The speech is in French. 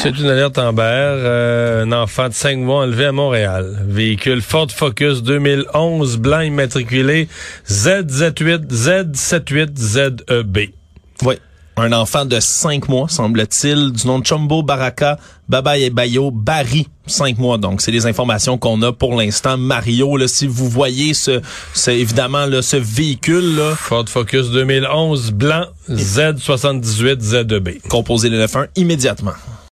C'est une alerte Amber. Euh, un enfant de 5 mois enlevé à Montréal. Véhicule Ford Focus 2011, blanc immatriculé ZZ8, Z78, ZEB. Oui. Un enfant de 5 mois, semble-t-il, du nom de Chombo Baraka Baba Bayo Barry, 5 mois. Donc, c'est les informations qu'on a pour l'instant. Mario, là, si vous voyez ce, c'est évidemment là, ce véhicule-là. Ford Focus 2011, blanc, Z78, ZEB. Composé le 9 immédiatement.